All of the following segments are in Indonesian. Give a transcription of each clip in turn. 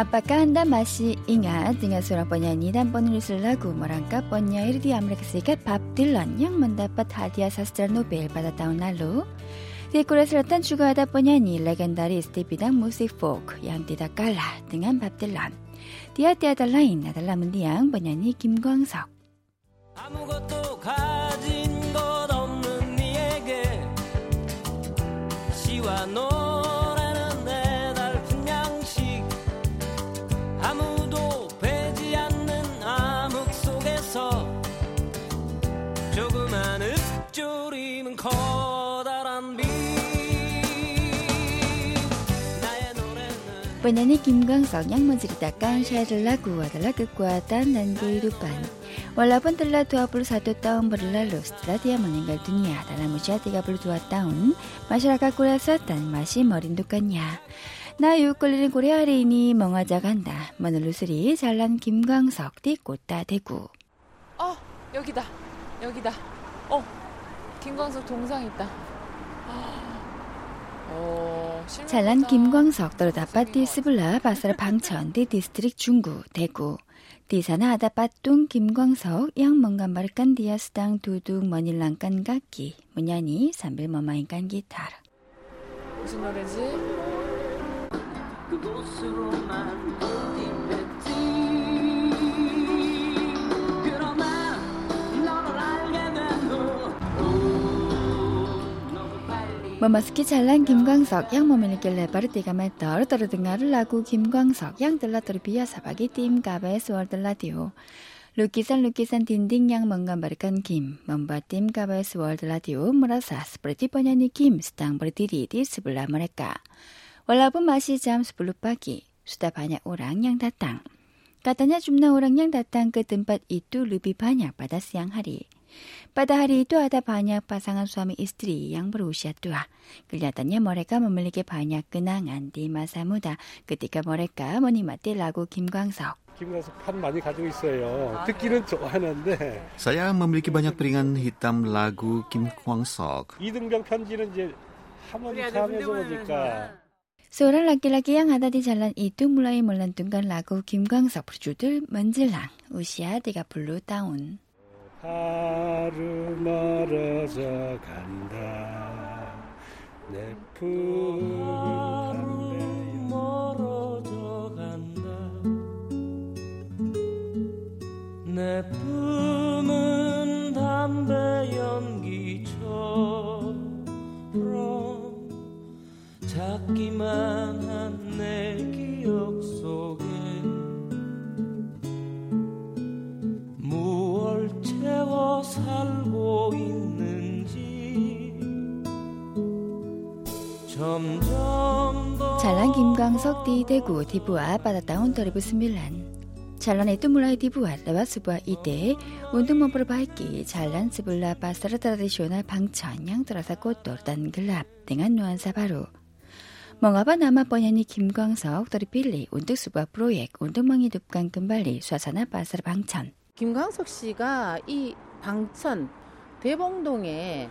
Apakah Anda masih ingat dengan seorang penyanyi dan penulis lagu merangkap penyair di Amerika Serikat Bob Dylan yang mendapat hadiah sastra Nobel pada tahun lalu? Di Korea Selatan juga ada penyanyi legendaris di bidang musik folk yang tidak kalah dengan Bob Dylan. Dia tiada lain adalah mendiang penyanyi Kim Kwang-sok. 아 Banani Kimgang Songyang menceritakan syair lagu adalah kekuatan dan kehidupan. Walaupun telah 21 tahun berlalu setelah dia meninggal dunia dalam usia 32 tahun, masyarakat Korea Selatan masih merindukannya. 나유 끌리는 고려 아래인이 멍하자 간다. 마늘루스리 잘난 김광석 띠꽃다 대구. 어 여기다 여기다. 어 김광석 동상 있다. 어. Jalan Kim Kwang-sok terdapat di sebelah Pasar Bangcheon di distrik Junggu, Daegu. Di sana ada patung Kim Kwang-sok yang menggambarkan dia sedang duduk menyilangkan kaki, menyanyi sambil memainkan gitar. 무슨 노래지? Memasuki jalan Kim Kwang-sok yang memiliki lebar 3 meter terdengar lagu Kim Kwang-sok yang telah terbiasa bagi tim KBS World Radio. Lukisan-lukisan dinding yang menggambarkan Kim membuat tim KBS World Radio merasa seperti penyanyi Kim sedang berdiri di sebelah mereka. Walaupun masih jam 10 pagi, sudah banyak orang yang datang. Katanya jumlah orang yang datang ke tempat itu lebih banyak pada siang hari. 빠다하리 또하다 반약 바상한 수함이 이스트리 양보로 우시아 또아 끌려다냐 머래가 머물리게 반약 근황 안디 마사무다 그때가 머래가 머니 맞대라고 김광석 김이라서 팥 많이 가지고 있어요. 듣기는 좋아하는데. Saya memiliki banyak peringan hitam lagu Kim Kwang Sok. 이등병 편지는 이제 하모니 사면서 보니까. 소란 락길락이 양 하다디 잘난 이뚱 물라이 몰란 뚱간 라고 김광석 부주들 먼질랑 우시아 디가 블루 다운. 멀어져 간다. 내품 하루 멀어져 간다. 내품 di Daegu dibuat pada tahun 2009. Jalan itu mulai dibuat lewat sebuah ide untuk memperbaiki jalan sebelah pasar tradisional Bangcheon yang terasa kotor dan gelap dengan nuansa baru. Mengapa nama penyanyi Kim Kwang-sok terpilih untuk sebuah proyek untuk menghidupkan kembali suasana pasar Bangcheon? 김광석 씨가 이 방천 대봉동에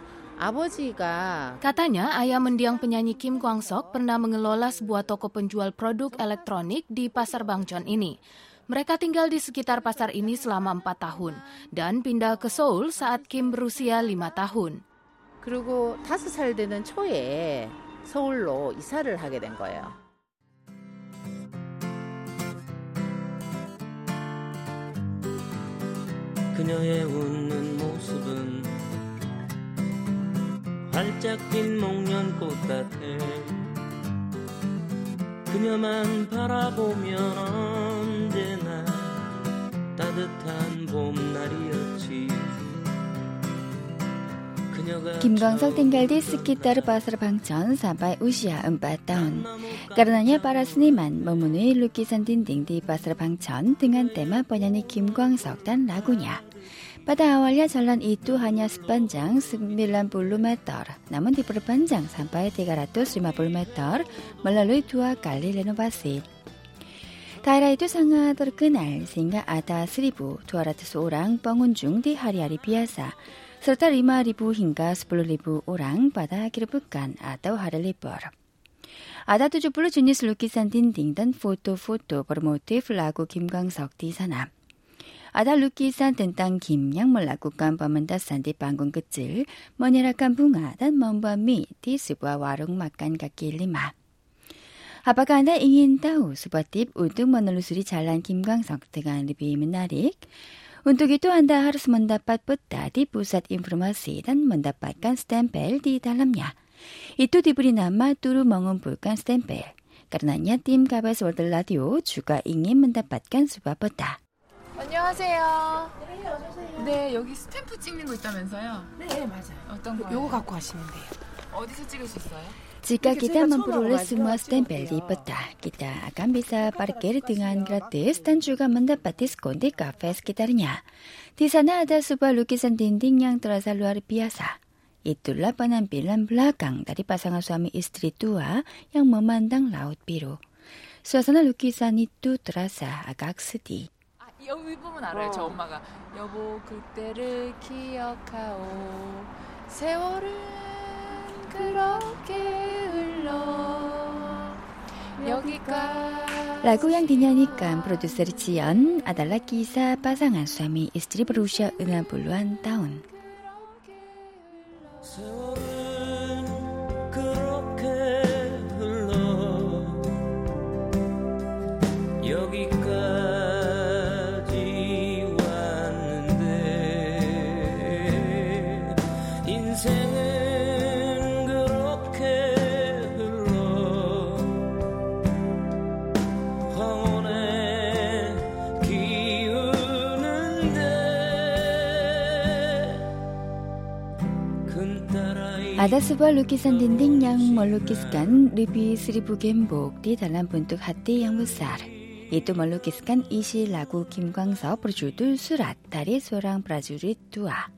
Katanya ayah mendiang penyanyi Kim Kwang-sok pernah mengelola sebuah toko penjual produk elektronik di Pasar Bangchon ini. Mereka tinggal di sekitar pasar ini selama empat tahun dan pindah ke Seoul saat Kim berusia lima tahun. 그리고 다섯 살 되는 초에 서울로 이사를 하게 된 거예요. 그녀의 웃는 모습은 활짝 핀 목련꽃 같아 그녀만 바라보면 언제나 따뜻한 봄날이었지. 김광석 땡갈디 스키타르 바스르 방천 사바이 우시아 음바다운. 까르나냐 빠라스니만 머무누이 루키산 딘딩디 바스르 방천 등한 때마 번연이 김광석 단 라구냐. Pada awalnya jalan itu hanya sepanjang 90 meter, namun diperpanjang sampai 350 meter melalui dua kali renovasi. Daerah itu sangat terkenal sehingga ada 1.200 orang pengunjung di hari-hari biasa. serta 5.000 hingga 10.000 orang pada akhir pekan atau hari libur. Ada 70 jenis lukisan dinding dan foto-foto bermotif lagu Kim Kwang-sok di sana. Ada lukisan tentang Kim yang melakukan pementasan di panggung kecil, menyerahkan bunga dan membuat mie di sebuah warung makan kaki lima. Apakah Anda ingin tahu sebuah tip untuk menelusuri jalan Kim Kwang-sok dengan lebih menarik? Untuk itu Anda harus mendapat peta di pusat informasi dan mendapatkan stempel di dalamnya. Itu diberi nama turut mengumpulkan stempel. Karenanya tim KBS World Radio juga ingin mendapatkan sebuah peta. 안녕하세요. 네, 여기 스탬프 찍는 거 있다면서요? 네, 맞아요. 어떤 거요? 요거 갖고 가시면 돼요. 어디서 찍을 수 있어요? Jika Mungkin kita saya memperoleh coba semua maju stempel di aja. peta, kita akan bisa parkir dengan gratis dan juga mendapat diskon di kafe sekitarnya. Di sana ada sebuah lukisan dinding yang terasa luar biasa. Itulah penampilan belakang dari pasangan suami istri tua yang memandang laut biru. Suasana lukisan itu terasa agak sedih. 아, 여기 부분 알아요, 저 엄마가. 여보, 그때를 기억하오. 세월은 그렇게 흘러. 여기까지. Lagu yang dinyanyikan produser Cian adalah kisah pasangan suami istri berusia 60-an tahun. 아다스바 루키산 딘딩 양멀 루키스간 루비 스리부겐복 디 달란 분뚝 핫디 양무사르 이또 멀루키스간 이시 라구 김광섭 브루주들 수라 다리 소랑 브라주리 두아.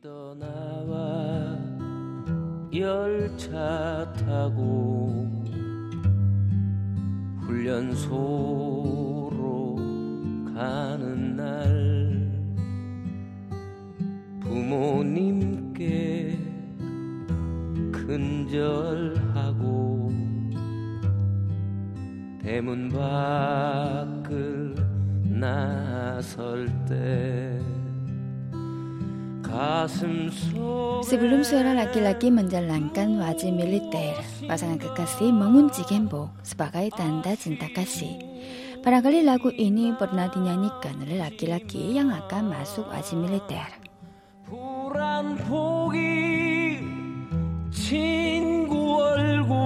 떠나와 열차 타고 훈련소로 가는 날 부모님 께 근절하고 대문 밖을 나설 때 가슴 속에 Sebelum seorang laki-laki menjalankan wajib militer, pasangan kekasih mengunci gembok sebagai tanda cinta kasih. Barangkali lagu ini pernah dinyanyikan oleh laki-laki yang akan masuk wajib militer. 불안포기 친구 얼굴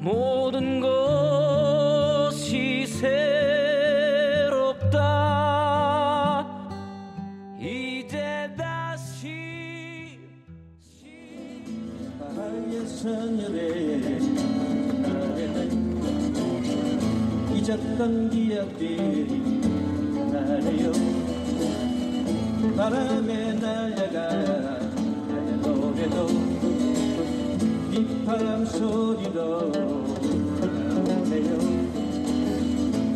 모든 것이 새롭다. 이제 다시 잊었던 기억들이 나래요 바람에 날려가 나의 노래도 빗바람 소리도 나오네요.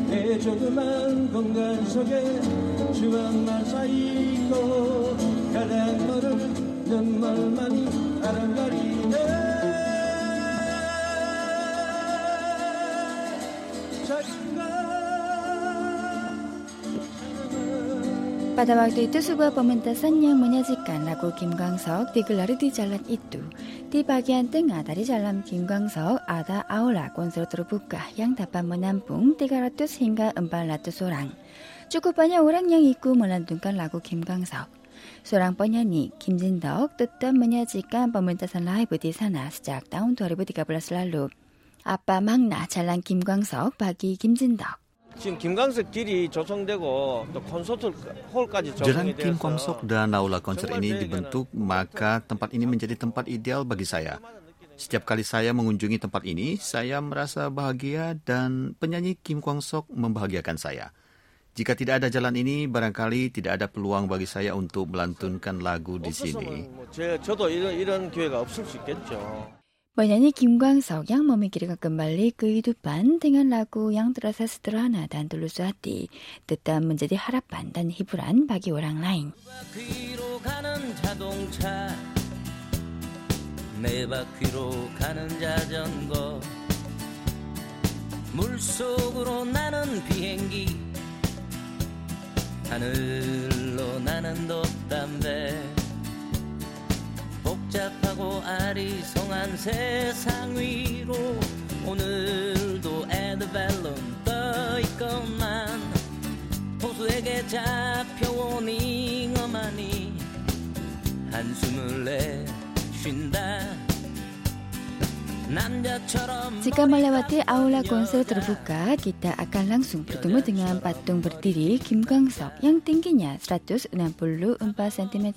내 조그만 공간 속에 추억만 쌓이고 가장 너를 눈물만이 아랑거리네 Pada waktu itu sebuah pementasan yang menyajikan lagu Kim Kwang-sok digelar di jalan itu. Di bagian tengah dari jalan Kim Kwang-sok ada aula konser terbuka yang dapat menampung 300 hingga 400 orang. Cukup banyak orang yang ikut melantunkan lagu Kim Kwang-sok. Seorang penyanyi, Kim Jin-dok, tetap menyajikan pementasan live di sana sejak tahun 2013 lalu. Apa makna jalan Kim Kwang-sok bagi Kim Jin-dok? 지금 김광석 길이 조성되고 또 콘서트 홀까지 Jalan 조성이 Kim 되어서 Kwang-sok dan aula konser ini dibentuk, maka tempat ini menjadi tempat ideal bagi saya. Setiap kali saya mengunjungi tempat ini, saya merasa bahagia dan penyanyi Kim Kwang-sok membahagiakan saya. Jika tidak ada jalan ini, barangkali tidak ada peluang bagi saya untuk melantunkan lagu di sini. 원연이 김광석 양 몸의 길이가 끝말리 그이두반 등한라구 양들어서 스드라나 단둘루스 하띠 뜻단 문제디 하랍반 단 히브란 바기오랑 라인. 바퀴로 가는 자동차 네 바퀴로 가는 자전거 물속으로 나는 비행기 하늘로 나는 돛담배. 복잡하고 아리송한 세상 위로 오늘도 에드벨론 떠있건만 호수에게 잡혀온 잉어만이 한숨을 내쉰다 남자처럼 Jika melewati aula konser terbuka, kita akan langsung bertemu dengan patung berdiri Kim Kwang-sok yang tingginya 164 cm.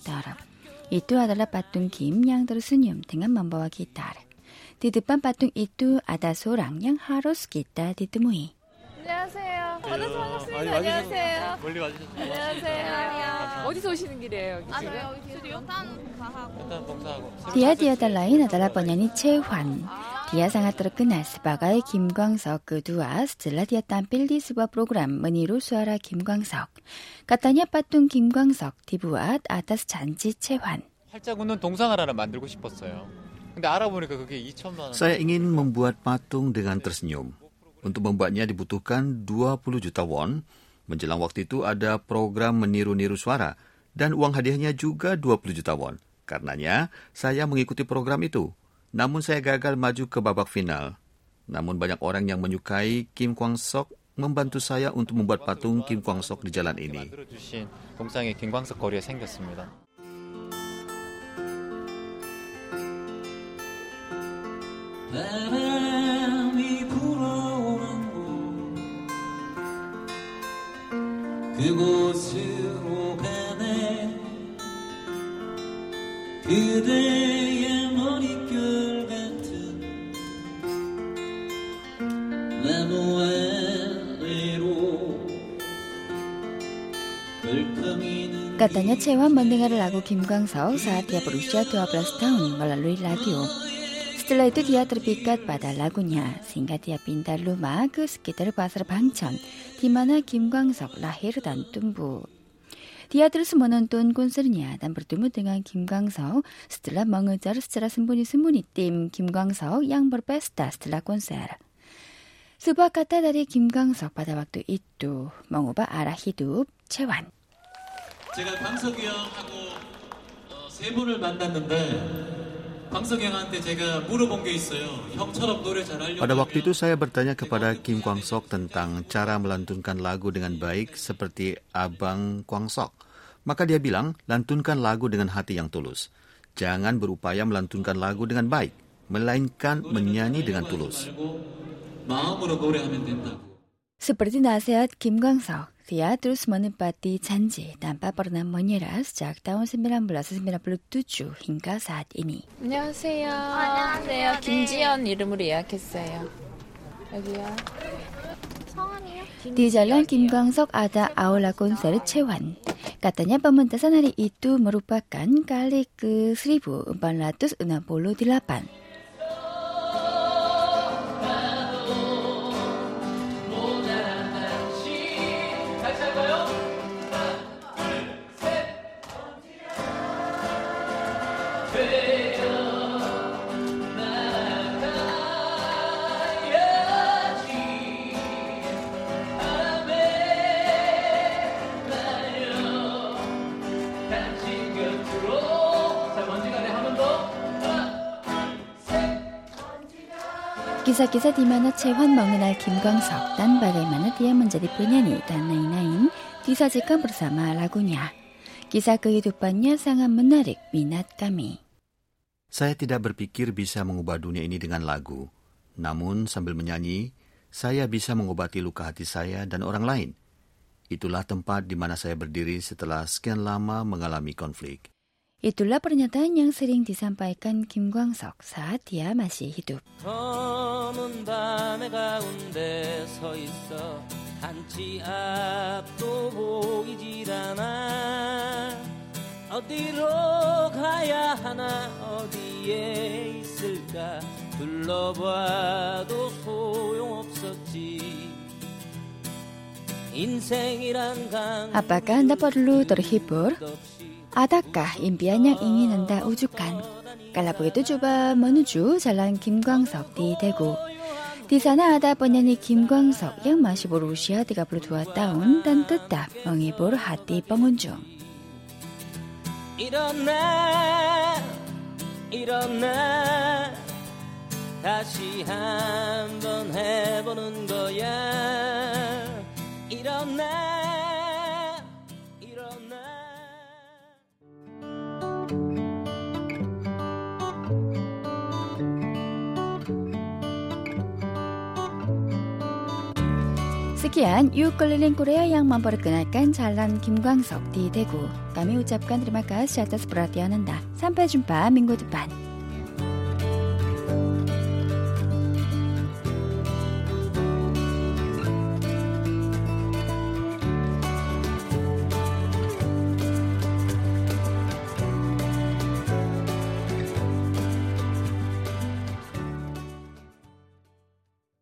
Itu adalah patung Kim yang tersenyum dengan membawa gitar. Di depan patung itu ada seorang yang harus kita ditemui. 안녕하세요. 만나서 반갑습니다. 안녕하세요. 멀리 와주셔서 안녕하세요. 어디서 오시는 길이에요, 여기 지금? Dia tiada lain adalah penyanyi Chehwan. Dia sangat terkenal sebagai Kim Kwang-sok kedua setelah dia tampil di sebuah program meniru suara Kim Kwang-sok. Katanya patung Kim Kwang-sok dibuat atas janji Chehwan. 활짝 웃는 동상을 하나 만들고 싶었어요. 근데 알아보니까 그게 2천만 원. Saya ingin membuat patung dengan tersenyum. Untuk membuatnya dibutuhkan 20 juta won. Menjelang waktu itu ada program meniru-niru suara. Dan uang hadiahnya juga 20 juta won. Karenanya, saya mengikuti program itu. Namun saya gagal maju ke babak final. Namun banyak orang yang menyukai Kim Kwang-sok membantu saya untuk membuat patung Kim Kwang-sok di jalan ini. 만들어 주신 동상이 김광석 거리에 생겼습니다. 바람이 불어오는 곳 그곳으로 가네 그대 Katanya Chehwan mendengar lagu Kim Kwang-sok saat dia berusia 12 tahun melalui radio. Setelah itu dia terpikat pada lagunya sehingga dia pindah rumah ke sekitar pasar Bangcheon di mana Kim Kwang-sok lahir dan tumbuh. Dia terus menonton konsernya dan bertemu dengan Kim Kwang-sok setelah mengejar secara sembunyi-sembunyi tim Kim Kwang-sok yang berpesta setelah konser. Sebuah kata dari Kim Kwang-sok pada waktu itu mengubah arah hidup Chehwan. 제가 광석이 형하고 어, 세 분을 만났는데 광석이 형한테 제가 물어본 게 있어요. 형처럼 노래 잘하려고 Pada waktu 하면 itu saya bertanya kepada Kim Kwang Sok tentang cara melantunkan lagu dengan baik seperti Abang Kwang Sok. Maka dia bilang, lantunkan lagu dengan hati yang tulus. Jangan berupaya melantunkan lagu dengan baik, melainkan menyanyi dengan tulus. 말고 마음으로 노래하면 된다고. Seperti nasihat Kim Kwang-sok, dia terus menepati janji tanpa pernah menyerah sejak tahun 1997 hingga saat ini. 안녕하세요. 안녕하세요. 김지연 이름으로 예약했어요. 여기요. Di jalan Kim Kwang-sok ada aula konser Chewan. Katanya pementasan hari itu merupakan kali ke 1468. Kisah-kisah di mana Chewan mengenal Kim Kwang-sok dan bagaimana dia menjadi penyanyi dan lain-lain disajikan bersama lagunya. Kisah kehidupannya sangat menarik minat kami. Saya tidak berpikir bisa mengubah dunia ini dengan lagu. Namun sambil menyanyi, saya bisa mengobati luka hati saya dan orang lain. Itulah tempat di mana saya berdiri setelah sekian lama mengalami konflik. Itulah pernyataan yang sering disampaikan Kim Kwang-sok saat dia masih hidup. 검은 밤의 가운데 서 있어 한치 앞도 보이질 않아 어디로 가야 하나 어디에 있을까 둘러봐도 소용없었지 insengiran 강 Apakah Anda perlu terhibur? 아다까 인비안양 잉이난다 우주간. 깔라보게도 주바 머누주 잘난 김광석 디 대구. 디사나 아다 번연이 김광석 양마시 보르 우시아 디가블로 두었다운 단뜻다. 멍이 보르 하디 뻥운중. 일어나 일어나. 다시 한번 해보는 거야. 일어나. 스키한 유클릴린 코레아 양 만버를 끈할깐 잘난 김광석 디 대구 까미 우잡간 드리마가 시아타스 브라디아는다 삼패준파 민고드반